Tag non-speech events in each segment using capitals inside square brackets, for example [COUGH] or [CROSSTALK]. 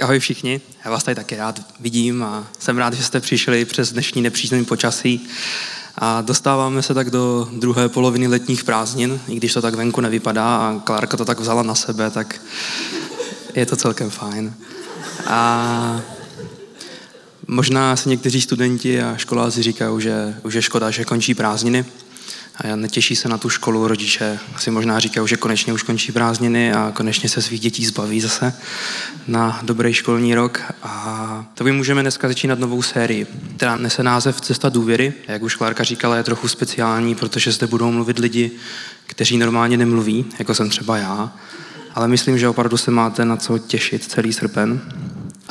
Tak ahoj všichni, já vás tady taky rád vidím a jsem rád, že jste přišli přes dnešní nepříznivý počasí. A dostáváme se tak do druhé poloviny letních prázdnin, i když to tak venku nevypadá a Klárka to tak vzala na sebe, tak je to celkem fajn. A možná si někteří studenti a školáci říkají, že už je škoda, že končí prázdniny, netěší se na tu školu, rodiče si možná říkají, že konečně už končí prázdniny a konečně se svých dětí zbaví zase na dobrý školní rok. A to by můžeme dneska začínat novou sérii, která nese název Cesta důvěry. Jak už Klárka říkala, je trochu speciální, protože zde budou mluvit lidi, kteří normálně nemluví, jako jsem třeba já. Ale myslím, že opravdu se máte na co těšit celý srpen.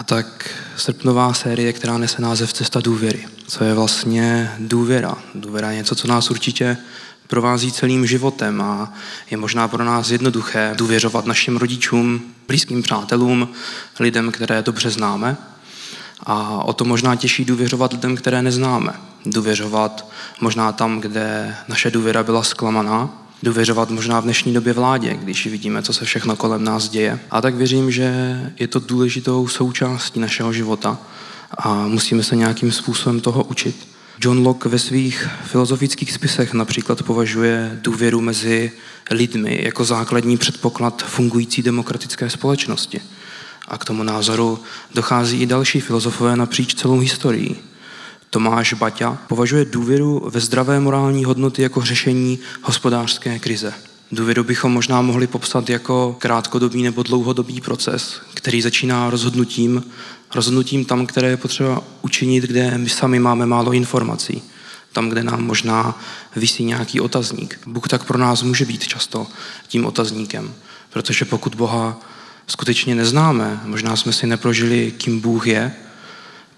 Tak srpnová série, která nese název Cesta důvěry. Co je vlastně důvěra? Důvěra je něco, co nás určitě provází celým životem a je možná pro nás jednoduché důvěřovat našim rodičům, blízkým přátelům, lidem, které dobře známe. A o to možná těžší důvěřovat lidem, které neznáme. Důvěřovat možná tam, kde naše důvěra byla zklamaná, důvěřovat možná v dnešní době vládě, když vidíme, co se všechno kolem nás děje. A tak věřím, že je to důležitou součástí našeho života a musíme se nějakým způsobem toho učit. John Locke ve svých filozofických spisech například považuje důvěru mezi lidmi jako základní předpoklad fungující demokratické společnosti. A k tomu názoru dochází i další filozofové napříč celou historií. Tomáš Baťa považuje důvěru ve zdravé morální hodnoty jako řešení hospodářské krize. Důvěru bychom možná mohli popsat jako krátkodobý nebo dlouhodobý proces, který začíná rozhodnutím, rozhodnutím tam, které je potřeba učinit, kde my sami máme málo informací, tam, kde nám možná vysí nějaký otazník. Bůh tak pro nás může být často tím otazníkem, protože pokud Boha skutečně neznáme, možná jsme si neprožili, kým Bůh je,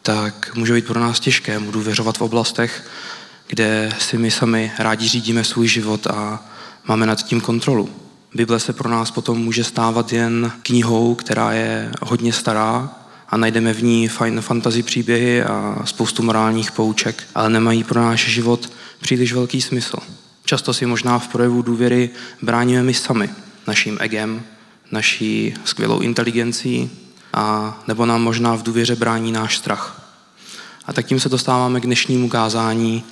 tak může být pro nás těžké mu důvěřovat v oblastech, kde si my sami rádi řídíme svůj život a máme nad tím kontrolu. Bible se pro nás potom může stávat jen knihou, která je hodně stará a najdeme v ní fajn fantasy příběhy a spoustu morálních pouček, ale nemají pro náš život příliš velký smysl. Často si možná v projevu důvěry bráníme my sami, naším egem, naší skvělou inteligencí, a nebo nám možná v důvěře brání náš strach. A tak tím se dostáváme k dnešnímu kázání,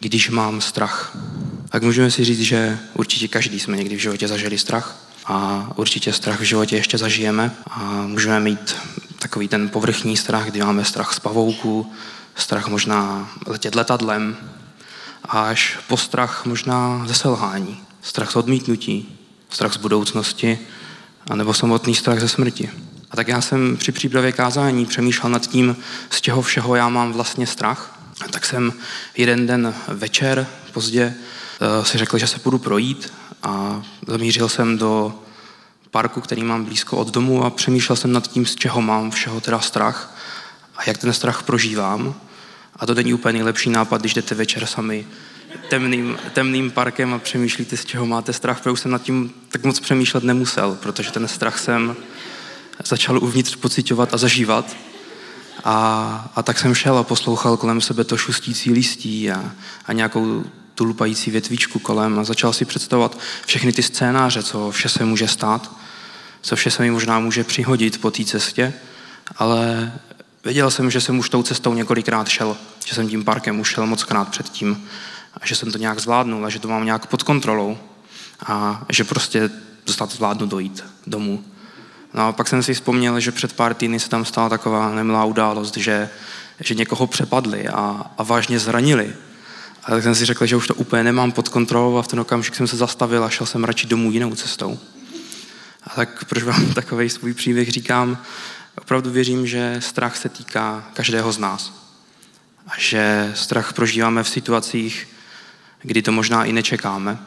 když mám strach. Tak můžeme si říct, že určitě každý jsme někdy v životě zažili strach a určitě strach v životě ještě zažijeme a můžeme mít takový ten povrchní strach, kdy máme strach z pavouku, strach možná letět letadlem, až po strach možná ze selhání, strach z odmítnutí, strach z budoucnosti, anebo samotný strach ze smrti. A tak já jsem při přípravě kázání přemýšlel nad tím, z čeho všeho já mám vlastně strach. A tak jsem jeden den večer, pozdě, eh, si řekl, že se půjdu projít a zamířil jsem do parku, který mám blízko od domu a přemýšlel jsem nad tím, z čeho mám všeho teda strach a jak ten strach prožívám. A to není úplně nejlepší nápad, když jdete večer sami temným, temným parkem a přemýšlíte, z čeho máte strach, protože už jsem nad tím tak moc přemýšlet nemusel, protože ten strach jsem začal uvnitř pocitovat a zažívat. A, a tak jsem šel a poslouchal kolem sebe to šustící listí a, a nějakou tulupající větvičku kolem a začal si představovat všechny ty scénáře, co vše se může stát, co vše se mi možná může přihodit po té cestě, ale věděl jsem, že jsem už tou cestou několikrát šel, že jsem tím parkem už šel moc krát předtím a že jsem to nějak zvládnul a že to mám nějak pod kontrolou a že prostě dostat zvládnu dojít domů. No a pak jsem si vzpomněl, že před pár týdny se tam stala taková nemilá událost, že, že někoho přepadli a, a vážně zranili. A tak jsem si řekl, že už to úplně nemám pod kontrolou a v ten okamžik jsem se zastavil a šel jsem radši domů jinou cestou. A tak proč vám [LAUGHS] takový svůj příběh říkám? Opravdu věřím, že strach se týká každého z nás. A že strach prožíváme v situacích, kdy to možná i nečekáme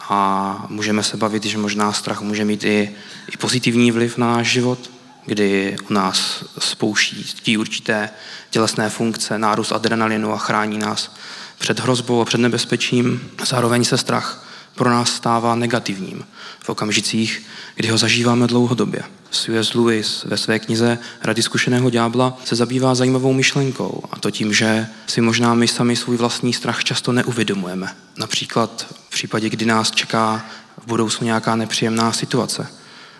a můžeme se bavit, že možná strach může mít i, i pozitivní vliv na náš život, kdy u nás spouští určité tělesné funkce, nárůst adrenalinu a chrání nás před hrozbou a před nebezpečím. Zároveň se strach pro nás stává negativním v okamžicích, kdy ho zažíváme dlouhodobě. C.S. Lewis ve své knize Rady zkušeného ďábla se zabývá zajímavou myšlenkou a to tím, že si možná my sami svůj vlastní strach často neuvědomujeme. Například v případě, kdy nás čeká v budoucnu nějaká nepříjemná situace,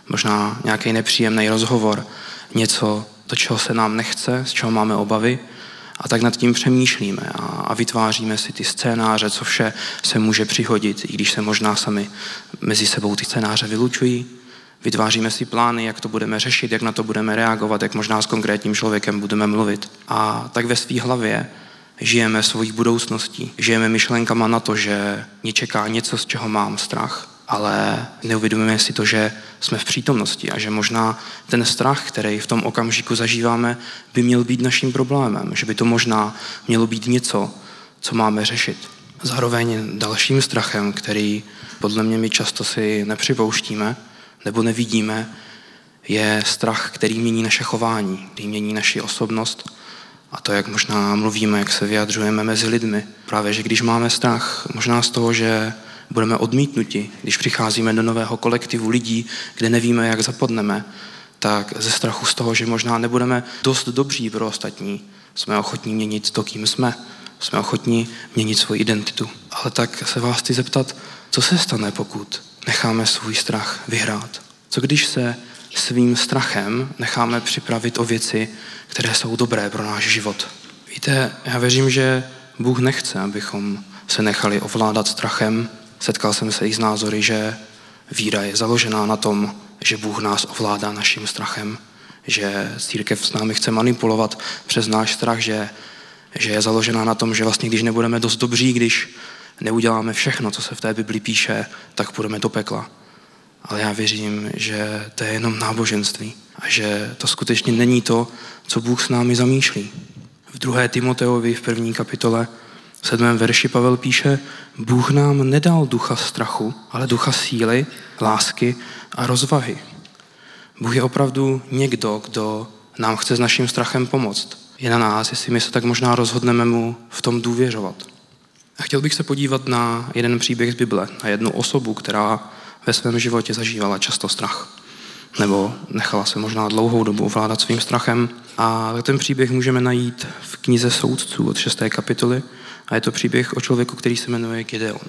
možná nějaký nepříjemný rozhovor, něco, to, čeho se nám nechce, z čeho máme obavy, a tak nad tím přemýšlíme a, a vytváříme si ty scénáře, co vše se může přihodit, i když se možná sami mezi sebou ty scénáře vylučují. Vytváříme si plány, jak to budeme řešit, jak na to budeme reagovat, jak možná s konkrétním člověkem budeme mluvit. A tak ve své hlavě žijeme svojí budoucností. Žijeme myšlenkama na to, že mě čeká něco, z čeho mám strach, ale neuvědomujeme si to, že jsme v přítomnosti a že možná ten strach, který v tom okamžiku zažíváme, by měl být naším problémem, že by to možná mělo být něco, co máme řešit. Zároveň dalším strachem, který podle mě my často si nepřipouštíme nebo nevidíme, je strach, který mění naše chování, který mění naši osobnost a to, jak možná mluvíme, jak se vyjadřujeme mezi lidmi. Právě, že když máme strach možná z toho, že budeme odmítnuti, když přicházíme do nového kolektivu lidí, kde nevíme, jak zapadneme, tak ze strachu z toho, že možná nebudeme dost dobří pro ostatní, jsme ochotní měnit to, kým jsme. Jsme ochotní měnit svoji identitu. Ale tak se vás chci zeptat, co se stane, pokud necháme svůj strach vyhrát? Co když se svým strachem necháme připravit o věci, které jsou dobré pro náš život? Víte, já věřím, že Bůh nechce, abychom se nechali ovládat strachem, Setkal jsem se i s názory, že víra je založená na tom, že Bůh nás ovládá naším strachem, že církev s námi chce manipulovat přes náš strach, že, že je založená na tom, že vlastně když nebudeme dost dobří, když neuděláme všechno, co se v té Bibli píše, tak půjdeme do pekla. Ale já věřím, že to je jenom náboženství a že to skutečně není to, co Bůh s námi zamýšlí. V druhé Timoteovi v první kapitole v sedmém verši Pavel píše, Bůh nám nedal ducha strachu, ale ducha síly, lásky a rozvahy. Bůh je opravdu někdo, kdo nám chce s naším strachem pomoct. Je na nás, jestli my se tak možná rozhodneme mu v tom důvěřovat. A chtěl bych se podívat na jeden příběh z Bible, na jednu osobu, která ve svém životě zažívala často strach. Nebo nechala se možná dlouhou dobu ovládat svým strachem. A ten příběh můžeme najít v knize Soudců od 6. kapitoly, a je to příběh o člověku, který se jmenuje Gedeon.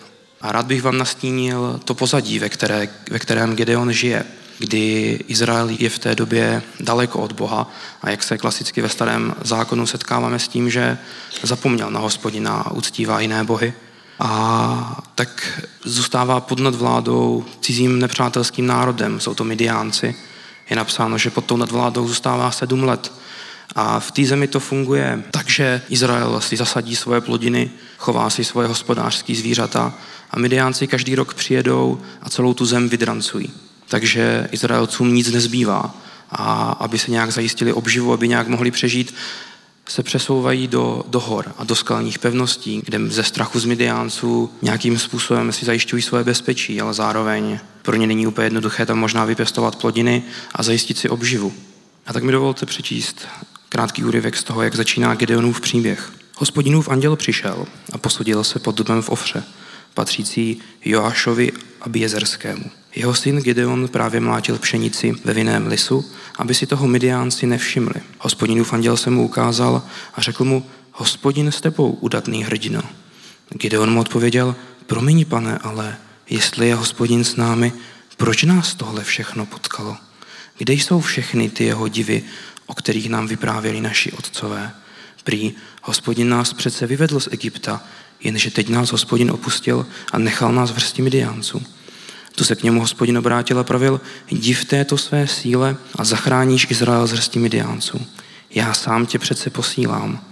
A rád bych vám nastínil to pozadí, ve, které, ve kterém Gedeon žije, kdy Izrael je v té době daleko od Boha a jak se klasicky ve starém zákonu setkáváme s tím, že zapomněl na hospodina a uctívá jiné bohy. A tak zůstává pod nadvládou cizím nepřátelským národem, jsou to Midiánci. Je napsáno, že pod tou nadvládou zůstává sedm let a v té zemi to funguje tak, že Izrael si zasadí svoje plodiny, chová si svoje hospodářské zvířata a Midiánci každý rok přijedou a celou tu zem vydrancují. Takže Izraelcům nic nezbývá. A aby se nějak zajistili obživu, aby nějak mohli přežít, se přesouvají do, do hor a do skalních pevností, kde ze strachu z Midiánců nějakým způsobem si zajišťují svoje bezpečí, ale zároveň pro ně není úplně jednoduché tam možná vypěstovat plodiny a zajistit si obživu. A tak mi dovolte přečíst krátký úryvek z toho, jak začíná Gedeonův příběh. Hospodinův anděl přišel a posudil se pod dubem v Ofře, patřící Joášovi a Biezerskému. Jeho syn Gedeon právě mlátil pšenici ve vinném lisu, aby si toho Midiánci nevšimli. Hospodinův anděl se mu ukázal a řekl mu, hospodin s tebou, udatný hrdino. Gideon mu odpověděl, promiň pane, ale jestli je hospodin s námi, proč nás tohle všechno potkalo? Kde jsou všechny ty jeho divy, o kterých nám vyprávěli naši otcové? Prý, hospodin nás přece vyvedl z Egypta, jenže teď nás hospodin opustil a nechal nás v hrsti Midiánců. Tu se k němu hospodin obrátil a pravil, div této své síle a zachráníš Izrael z hrsti Midiánců. Já sám tě přece posílám.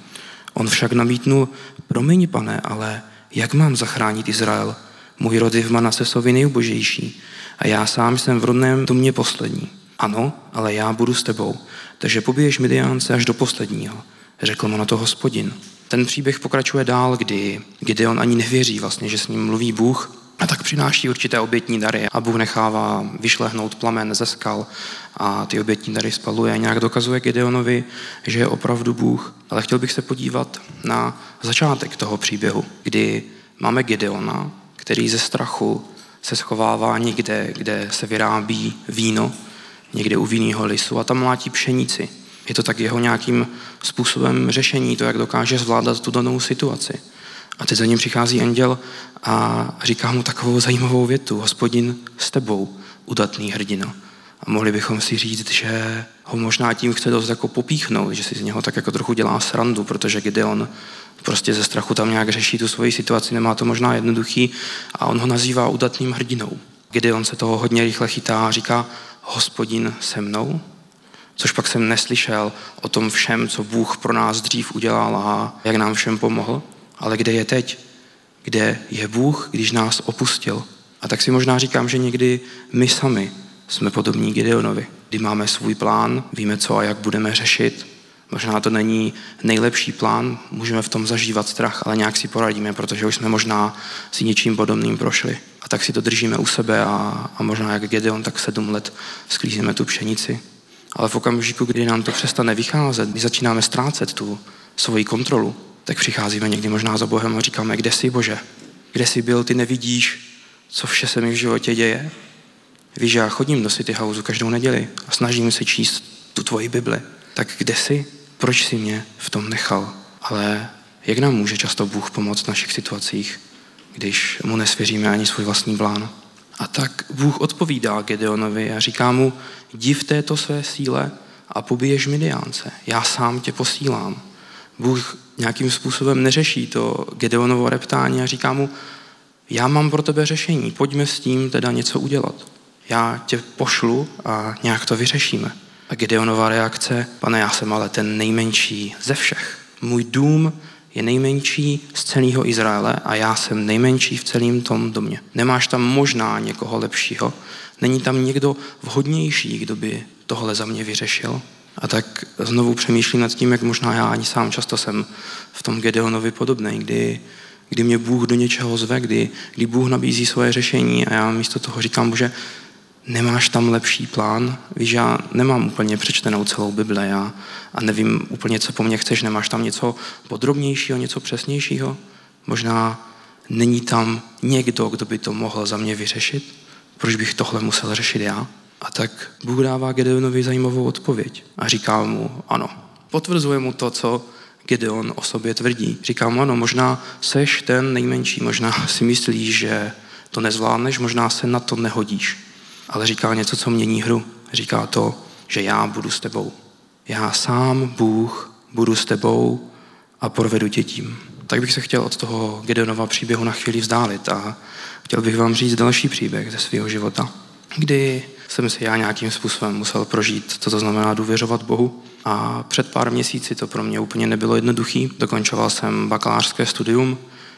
On však namítnul, promiň pane, ale jak mám zachránit Izrael? Můj rod je v Manasesovi nejubožejší a já sám jsem v rodném domě poslední. Ano, ale já budu s tebou, takže pobiješ Midiánce až do posledního, řekl mu na to hospodin. Ten příběh pokračuje dál, kdy Gideon ani nevěří vlastně, že s ním mluví Bůh, a tak přináší určité obětní dary a Bůh nechává vyšlehnout plamen ze skal a ty obětní dary spaluje a nějak dokazuje Gideonovi, že je opravdu Bůh. Ale chtěl bych se podívat na začátek toho příběhu, kdy máme Gideona, který ze strachu se schovává někde, kde se vyrábí víno někde u vinného lisu a tam mlátí pšenici. Je to tak jeho nějakým způsobem řešení, to, jak dokáže zvládat tu danou situaci. A teď za ním přichází anděl a říká mu takovou zajímavou větu. Hospodin s tebou, udatný hrdino. A mohli bychom si říct, že ho možná tím chce dost jako popíchnout, že si z něho tak jako trochu dělá srandu, protože Gideon prostě ze strachu tam nějak řeší tu svoji situaci, nemá to možná jednoduchý a on ho nazývá udatným hrdinou. Gideon se toho hodně rychle chytá a říká, hospodin se mnou, což pak jsem neslyšel o tom všem, co Bůh pro nás dřív udělal a jak nám všem pomohl, ale kde je teď? Kde je Bůh, když nás opustil? A tak si možná říkám, že někdy my sami jsme podobní Gideonovi, kdy máme svůj plán, víme, co a jak budeme řešit. Možná to není nejlepší plán, můžeme v tom zažívat strach, ale nějak si poradíme, protože už jsme možná si něčím podobným prošli. A tak si to držíme u sebe a, a možná jak Gedeon, tak sedm let sklízíme tu pšenici. Ale v okamžiku, kdy nám to přestane vycházet, kdy začínáme ztrácet tu svoji kontrolu, tak přicházíme někdy možná za Bohem a říkáme, kde jsi Bože? Kde jsi byl, ty nevidíš, co vše se mi v životě děje? Víš, já chodím do City Houseu každou neděli a snažím se číst tu tvoji Bibli. Tak kde jsi? Proč jsi mě v tom nechal? Ale jak nám může často Bůh pomoct v našich situacích, když mu nesvěříme ani svůj vlastní plán? A tak Bůh odpovídá Gedeonovi a říká mu, div této své síle a pobiješ Midiánce. Já sám tě posílám. Bůh nějakým způsobem neřeší to Gedeonovo reptání a říká mu, já mám pro tebe řešení, pojďme s tím teda něco udělat. Já tě pošlu a nějak to vyřešíme. A Gideonova reakce, pane, já jsem ale ten nejmenší ze všech. Můj dům je nejmenší z celého Izraele a já jsem nejmenší v celém tom domě. Nemáš tam možná někoho lepšího, není tam někdo vhodnější, kdo by tohle za mě vyřešil. A tak znovu přemýšlím nad tím, jak možná já ani sám často jsem v tom Gedeonovi podobný, kdy, kdy mě Bůh do něčeho zve, kdy, kdy Bůh nabízí svoje řešení a já místo toho říkám, Bože, nemáš tam lepší plán? Víš, já nemám úplně přečtenou celou Bibli já, a nevím úplně, co po mně chceš. Nemáš tam něco podrobnějšího, něco přesnějšího? Možná není tam někdo, kdo by to mohl za mě vyřešit? Proč bych tohle musel řešit já? A tak Bůh dává Gedeonovi zajímavou odpověď a říká mu ano. Potvrzuje mu to, co Gedeon o sobě tvrdí. Říká mu ano, možná seš ten nejmenší, možná [LAUGHS] si myslíš, že to nezvládneš, možná se na to nehodíš ale říká něco, co mění hru. Říká to, že já budu s tebou. Já sám, Bůh, budu s tebou a provedu tě tím. Tak bych se chtěl od toho Gedeonova příběhu na chvíli vzdálit a chtěl bych vám říct další příběh ze svého života, kdy jsem si já nějakým způsobem musel prožít, co to znamená důvěřovat Bohu. A před pár měsíci to pro mě úplně nebylo jednoduchý. Dokončoval jsem bakalářské studium,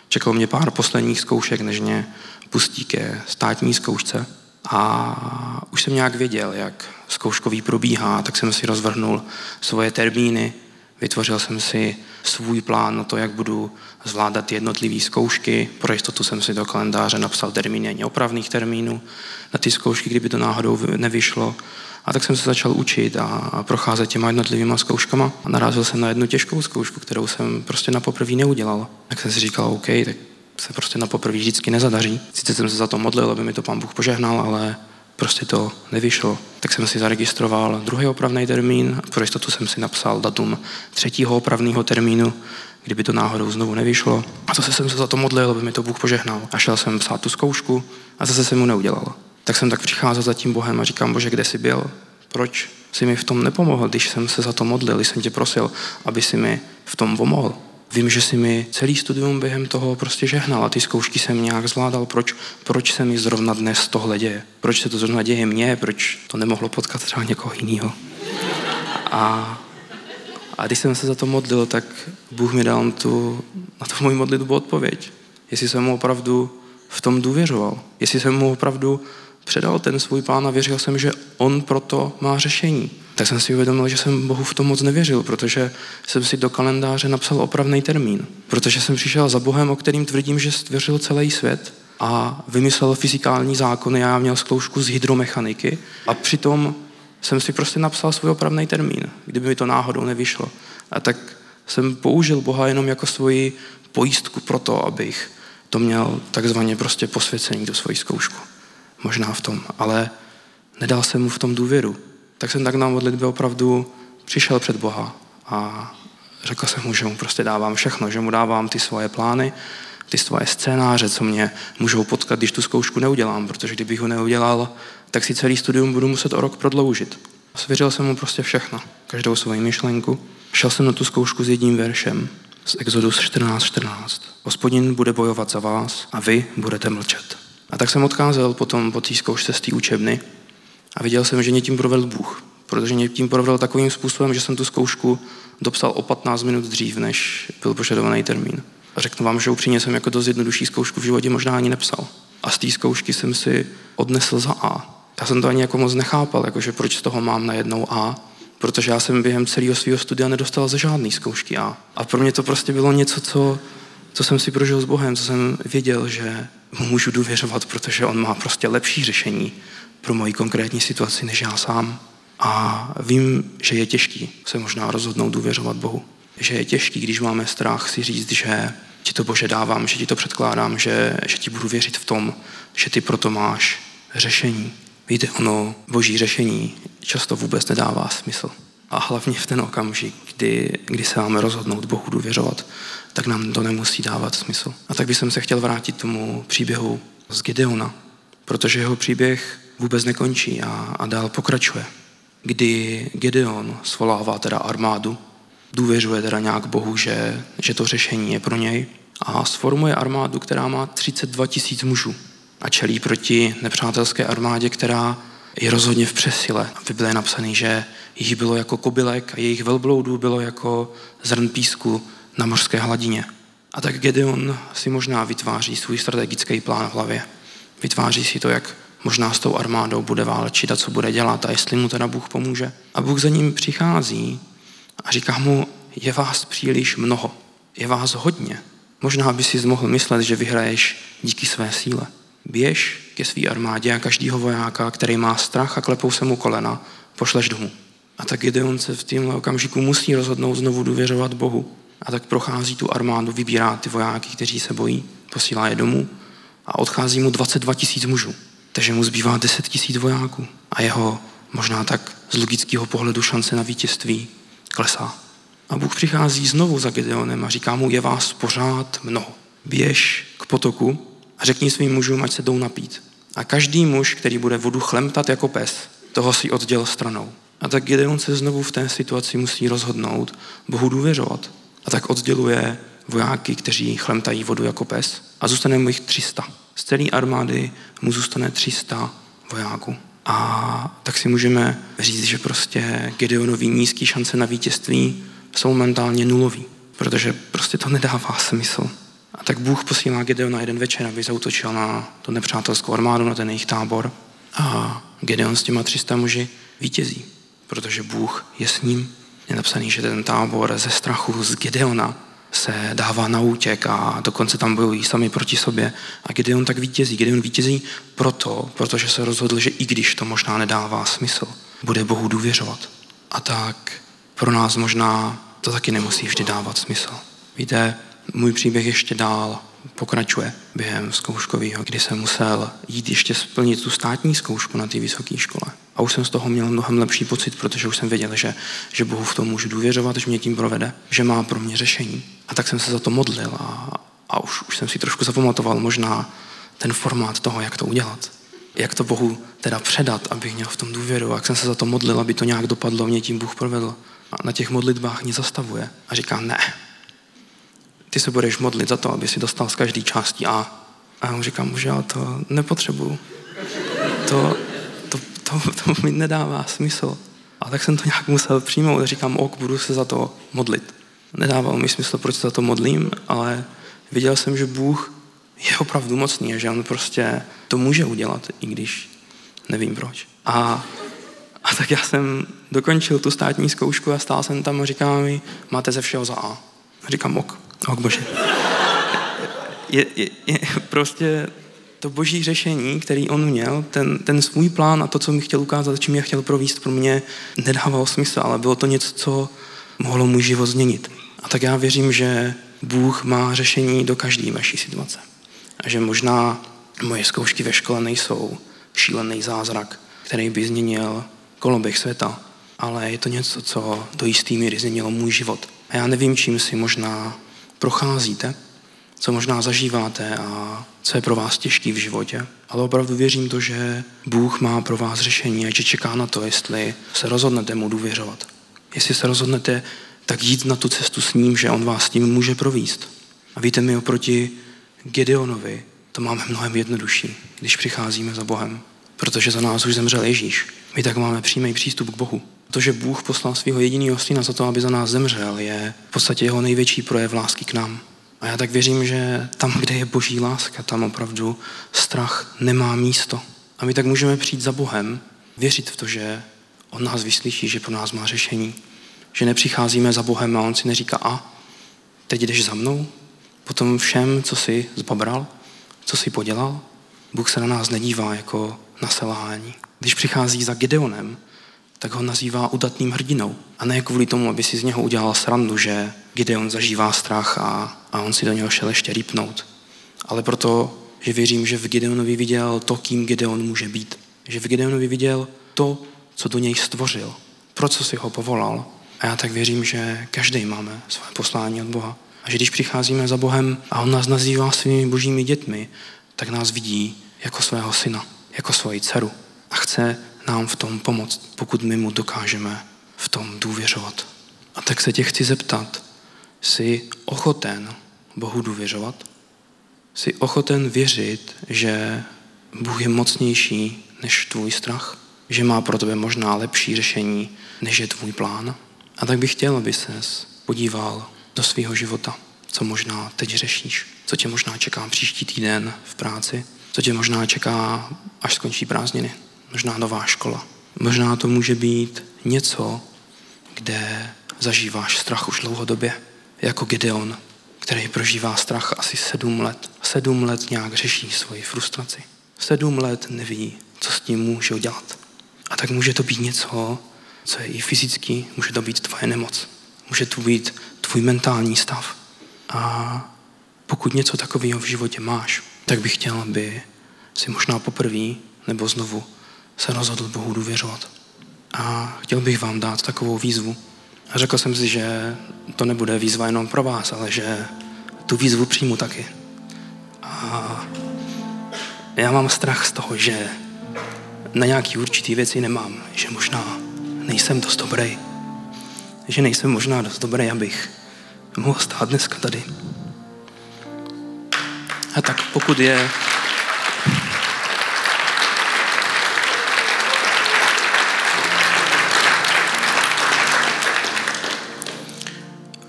čekalo mě pár posledních zkoušek, než mě pustí ke státní zkoušce. A už jsem nějak věděl, jak zkouškový probíhá, tak jsem si rozvrhnul svoje termíny, vytvořil jsem si svůj plán na to, jak budu zvládat jednotlivé zkoušky. Pro jistotu jsem si do kalendáře napsal termíny opravných termínů na ty zkoušky, kdyby to náhodou nevyšlo. A tak jsem se začal učit a procházet těma jednotlivými zkouškama. A narazil jsem na jednu těžkou zkoušku, kterou jsem prostě na poprvé neudělal. Tak jsem si říkal, OK, tak se prostě na poprvé vždycky nezadaří. Sice jsem se za to modlil, aby mi to pán Bůh požehnal, ale prostě to nevyšlo. Tak jsem si zaregistroval druhý opravný termín, pro jistotu jsem si napsal datum třetího opravného termínu, kdyby to náhodou znovu nevyšlo. A zase jsem se za to modlil, aby mi to Bůh požehnal. A šel jsem psát tu zkoušku a zase jsem mu neudělal. Tak jsem tak přicházel za tím Bohem a říkám, Bože, kde jsi byl? Proč jsi mi v tom nepomohl, když jsem se za to modlil, když jsem tě prosil, aby si mi v tom pomohl? Vím, že si mi celý studium během toho prostě žehnal a ty zkoušky jsem nějak zvládal. Proč, proč se mi zrovna dnes tohle děje? Proč se to zrovna děje mně? Proč to nemohlo potkat třeba někoho jiného? A, a když jsem se za to modlil, tak Bůh mi dal tu, na tu moji modlitbu odpověď. Jestli jsem mu opravdu v tom důvěřoval. Jestli jsem mu opravdu předal ten svůj plán a věřil jsem, že on proto má řešení tak jsem si uvědomil, že jsem Bohu v tom moc nevěřil, protože jsem si do kalendáře napsal opravný termín. Protože jsem přišel za Bohem, o kterým tvrdím, že stvěřil celý svět a vymyslel fyzikální zákony. Já měl zkoušku z hydromechaniky a přitom jsem si prostě napsal svůj opravný termín, kdyby mi to náhodou nevyšlo. A tak jsem použil Boha jenom jako svoji pojistku pro to, abych to měl takzvaně prostě posvěcení do svojí zkoušku. Možná v tom, ale nedal jsem mu v tom důvěru tak jsem tak na modlitbě opravdu přišel před Boha a řekl jsem mu, že mu prostě dávám všechno, že mu dávám ty svoje plány, ty svoje scénáře, co mě můžou potkat, když tu zkoušku neudělám, protože kdybych ho neudělal, tak si celý studium budu muset o rok prodloužit. Svěřil jsem mu prostě všechno, každou svou myšlenku. Šel jsem na tu zkoušku s jedním veršem z Exodus 14.14. 14. Hospodin bude bojovat za vás a vy budete mlčet. A tak jsem odcházel potom po té zkoušce z té učebny a viděl jsem, že mě tím provedl Bůh. Protože mě tím provedl takovým způsobem, že jsem tu zkoušku dopsal o 15 minut dřív, než byl požadovaný termín. A řeknu vám, že upřímně jsem jako dost jednodušší zkoušku v životě možná ani nepsal. A z té zkoušky jsem si odnesl za A. Já jsem to ani jako moc nechápal, jakože proč z toho mám na jednou A, protože já jsem během celého svého studia nedostal ze žádné zkoušky A. A pro mě to prostě bylo něco, co, co jsem si prožil s Bohem, co jsem věděl, že mu můžu důvěřovat, protože on má prostě lepší řešení pro moji konkrétní situaci než já sám. A vím, že je těžký se možná rozhodnout důvěřovat Bohu. Že je těžký, když máme strach si říct, že ti to Bože dávám, že ti to předkládám, že, že ti budu věřit v tom, že ty proto máš řešení. Víte, ono, boží řešení často vůbec nedává smysl. A hlavně v ten okamžik, kdy, kdy se máme rozhodnout Bohu důvěřovat, tak nám to nemusí dávat smysl. A tak bych se chtěl vrátit tomu příběhu z Gideona, protože jeho příběh vůbec nekončí a, a dál pokračuje. Kdy Gideon svolává teda armádu, důvěřuje teda nějak Bohu, že, že to řešení je pro něj a sformuje armádu, která má 32 tisíc mužů a čelí proti nepřátelské armádě, která je rozhodně v přesile. V Bibli je napsaný, že jich bylo jako kobylek a jejich velbloudů bylo jako zrn písku na mořské hladině. A tak Gedeon si možná vytváří svůj strategický plán v hlavě. Vytváří si to, jak možná s tou armádou bude válčit a co bude dělat a jestli mu teda Bůh pomůže. A Bůh za ním přichází a říká mu, je vás příliš mnoho, je vás hodně. Možná by si mohl myslet, že vyhraješ díky své síle. Běž ke své armádě a každýho vojáka, který má strach a klepou se mu kolena, pošleš domů. A tak Gideon se v tomhle okamžiku musí rozhodnout znovu důvěřovat Bohu. A tak prochází tu armádu, vybírá ty vojáky, kteří se bojí, posílá je domů a odchází mu 22 tisíc mužů. Takže mu zbývá 10 tisíc vojáků. A jeho možná tak z logického pohledu šance na vítězství klesá. A Bůh přichází znovu za Gedeonem a říká mu, je vás pořád mnoho. Běž k potoku a řekni svým mužům, ať se jdou napít. A každý muž, který bude vodu chlemtat jako pes, toho si odděl stranou. A tak Gedeon se znovu v té situaci musí rozhodnout Bohu důvěřovat. A tak odděluje vojáky, kteří chlemtají vodu jako pes a zůstane mu jich 300. Z celé armády mu zůstane 300 vojáků. A tak si můžeme říct, že prostě Gedeonový nízký šance na vítězství jsou mentálně nulový, protože prostě to nedává smysl. A tak Bůh posílá Gedeona jeden večer, aby zautočil na tu nepřátelskou armádu, na ten jejich tábor. A Gedeon s těma 300 muži vítězí, protože Bůh je s ním. Je napsaný, že ten tábor ze strachu z Gedeona se dává na útěk a dokonce tam bojují sami proti sobě. A Gedeon tak vítězí. Gedeon vítězí proto, protože se rozhodl, že i když to možná nedává smysl, bude Bohu důvěřovat. A tak pro nás možná to taky nemusí vždy dávat smysl. Víte, můj příběh ještě dál pokračuje během zkouškového, kdy jsem musel jít ještě splnit tu státní zkoušku na té vysoké škole. A už jsem z toho měl mnohem lepší pocit, protože už jsem věděl, že, že Bohu v tom můžu důvěřovat, že mě tím provede, že má pro mě řešení. A tak jsem se za to modlil a, a už, už jsem si trošku zapamatoval možná ten formát toho, jak to udělat. Jak to Bohu teda předat, abych měl v tom důvěru. A jak jsem se za to modlil, aby to nějak dopadlo, mě tím Bůh provedl. A na těch modlitbách mě zastavuje a říká, ne, ty se budeš modlit za to, aby si dostal z každé části A. A já mu říkám, že já to nepotřebuju. To, to, to, mi nedává smysl. A tak jsem to nějak musel přijmout. Říkám, ok, budu se za to modlit. Nedával mi smysl, proč se za to modlím, ale viděl jsem, že Bůh je opravdu mocný a že on prostě to může udělat, i když nevím proč. A, a tak já jsem dokončil tu státní zkoušku a stál jsem tam a říkal mi, máte ze všeho za A. A říkám, ok. Ok, bože. Je, je, je prostě to boží řešení, který on měl, ten, ten svůj plán a to, co mi chtěl ukázat, čím mě chtěl províst, pro mě nedávalo smysl, ale bylo to něco, co mohlo můj život změnit. A tak já věřím, že Bůh má řešení do každé naší situace. A že možná moje zkoušky ve škole nejsou šílený zázrak, který by změnil koloběh světa, ale je to něco, co do jistý míry změnilo můj život. A já nevím, čím si možná procházíte, co možná zažíváte a co je pro vás těžký v životě. Ale opravdu věřím to, že Bůh má pro vás řešení a že čeká na to, jestli se rozhodnete mu důvěřovat. Jestli se rozhodnete tak jít na tu cestu s ním, že on vás s tím může províst. A víte, my oproti Gedeonovi to máme mnohem jednodušší, když přicházíme za Bohem, protože za nás už zemřel Ježíš. My tak máme přímý přístup k Bohu. To, že Bůh poslal svého jediného syna za to, aby za nás zemřel, je v podstatě jeho největší projev lásky k nám. A já tak věřím, že tam, kde je boží láska, tam opravdu strach nemá místo. A my tak můžeme přijít za Bohem, věřit v to, že On nás vyslyší, že pro nás má řešení. Že nepřicházíme za Bohem a On si neříká, a teď jdeš za mnou? Potom všem, co jsi zbabral, co jsi podělal? Bůh se na nás nedívá jako na selhání. Když přichází za Gideonem, tak ho nazývá udatným hrdinou. A ne kvůli tomu, aby si z něho udělal srandu, že Gideon zažívá strach a, a on si do něho šel ještě rýpnout. Ale proto, že věřím, že v Gideonovi viděl to, kým Gideon může být. Že v Gideonovi viděl to, co do něj stvořil. Pro co si ho povolal. A já tak věřím, že každý máme své poslání od Boha. A že když přicházíme za Bohem a On nás nazývá svými božími dětmi, tak nás vidí jako svého syna, jako svoji dceru. A chce nám v tom pomoct, pokud my mu dokážeme v tom důvěřovat. A tak se tě chci zeptat, jsi ochoten Bohu důvěřovat? Jsi ochoten věřit, že Bůh je mocnější než tvůj strach? Že má pro tebe možná lepší řešení, než je tvůj plán? A tak bych chtěl, aby ses podíval do svého života, co možná teď řešíš, co tě možná čeká příští týden v práci, co tě možná čeká, až skončí prázdniny, možná nová škola. Možná to může být něco, kde zažíváš strach už dlouhodobě, jako Gideon, který prožívá strach asi sedm let. Sedm let nějak řeší svoji frustraci. Sedm let neví, co s tím může udělat. A tak může to být něco, co je i fyzicky, může to být tvoje nemoc. Může to být tvůj mentální stav. A pokud něco takového v životě máš, tak bych chtěl, aby si možná poprvé nebo znovu se rozhodl Bohu důvěřovat. A chtěl bych vám dát takovou výzvu. A řekl jsem si, že to nebude výzva jenom pro vás, ale že tu výzvu přijmu taky. A já mám strach z toho, že na nějaký určitý věci nemám, že možná nejsem dost dobrý, že nejsem možná dost dobrý, abych mohl stát dneska tady. A tak pokud je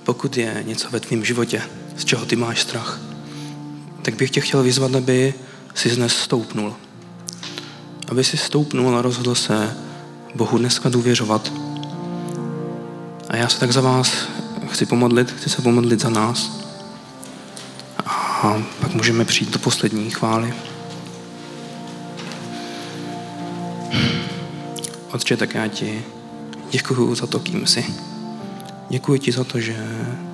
pokud je něco ve tvém životě, z čeho ty máš strach, tak bych tě chtěl vyzvat, aby si dnes stoupnul. Aby si stoupnul a rozhodl se Bohu dneska důvěřovat. A já se tak za vás chci pomodlit, chci se pomodlit za nás. A pak můžeme přijít do poslední chvály. Otče, tak já ti děkuji za to, kým jsi. Děkuji ti za to, že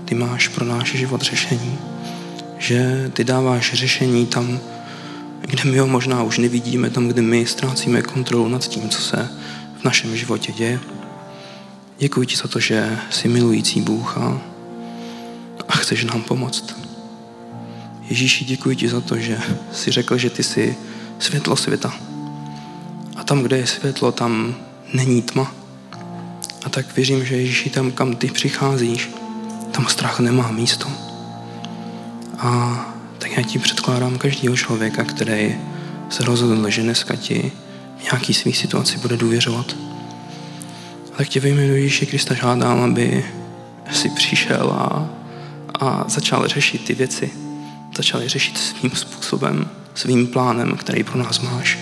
ty máš pro náš život řešení. Že ty dáváš řešení tam, kde my ho možná už nevidíme, tam, kde my ztrácíme kontrolu nad tím, co se v našem životě děje. Děkuji ti za to, že jsi milující Bůh a, a chceš nám pomoct. Ježíši, děkuji ti za to, že jsi řekl, že ty jsi světlo světa. A tam, kde je světlo, tam není tma. A tak věřím, že Ježíši tam, kam ty přicházíš, tam strach nemá místo. A tak já ti předkládám každého člověka, který se rozhodl, že dneska ti v nějaký svý situaci bude důvěřovat. A tak tě ve jménu Ježíše Krista žádám, aby si přišel a, a začal řešit ty věci. Začal je řešit svým způsobem, svým plánem, který pro nás máš.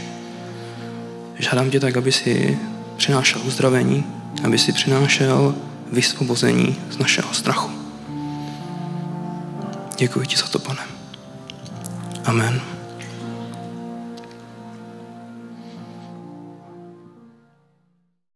Žádám tě tak, aby si přinášel uzdravení, aby si přinášel vysvobození z našeho strachu. Děkuji ti za to, pane. Amen.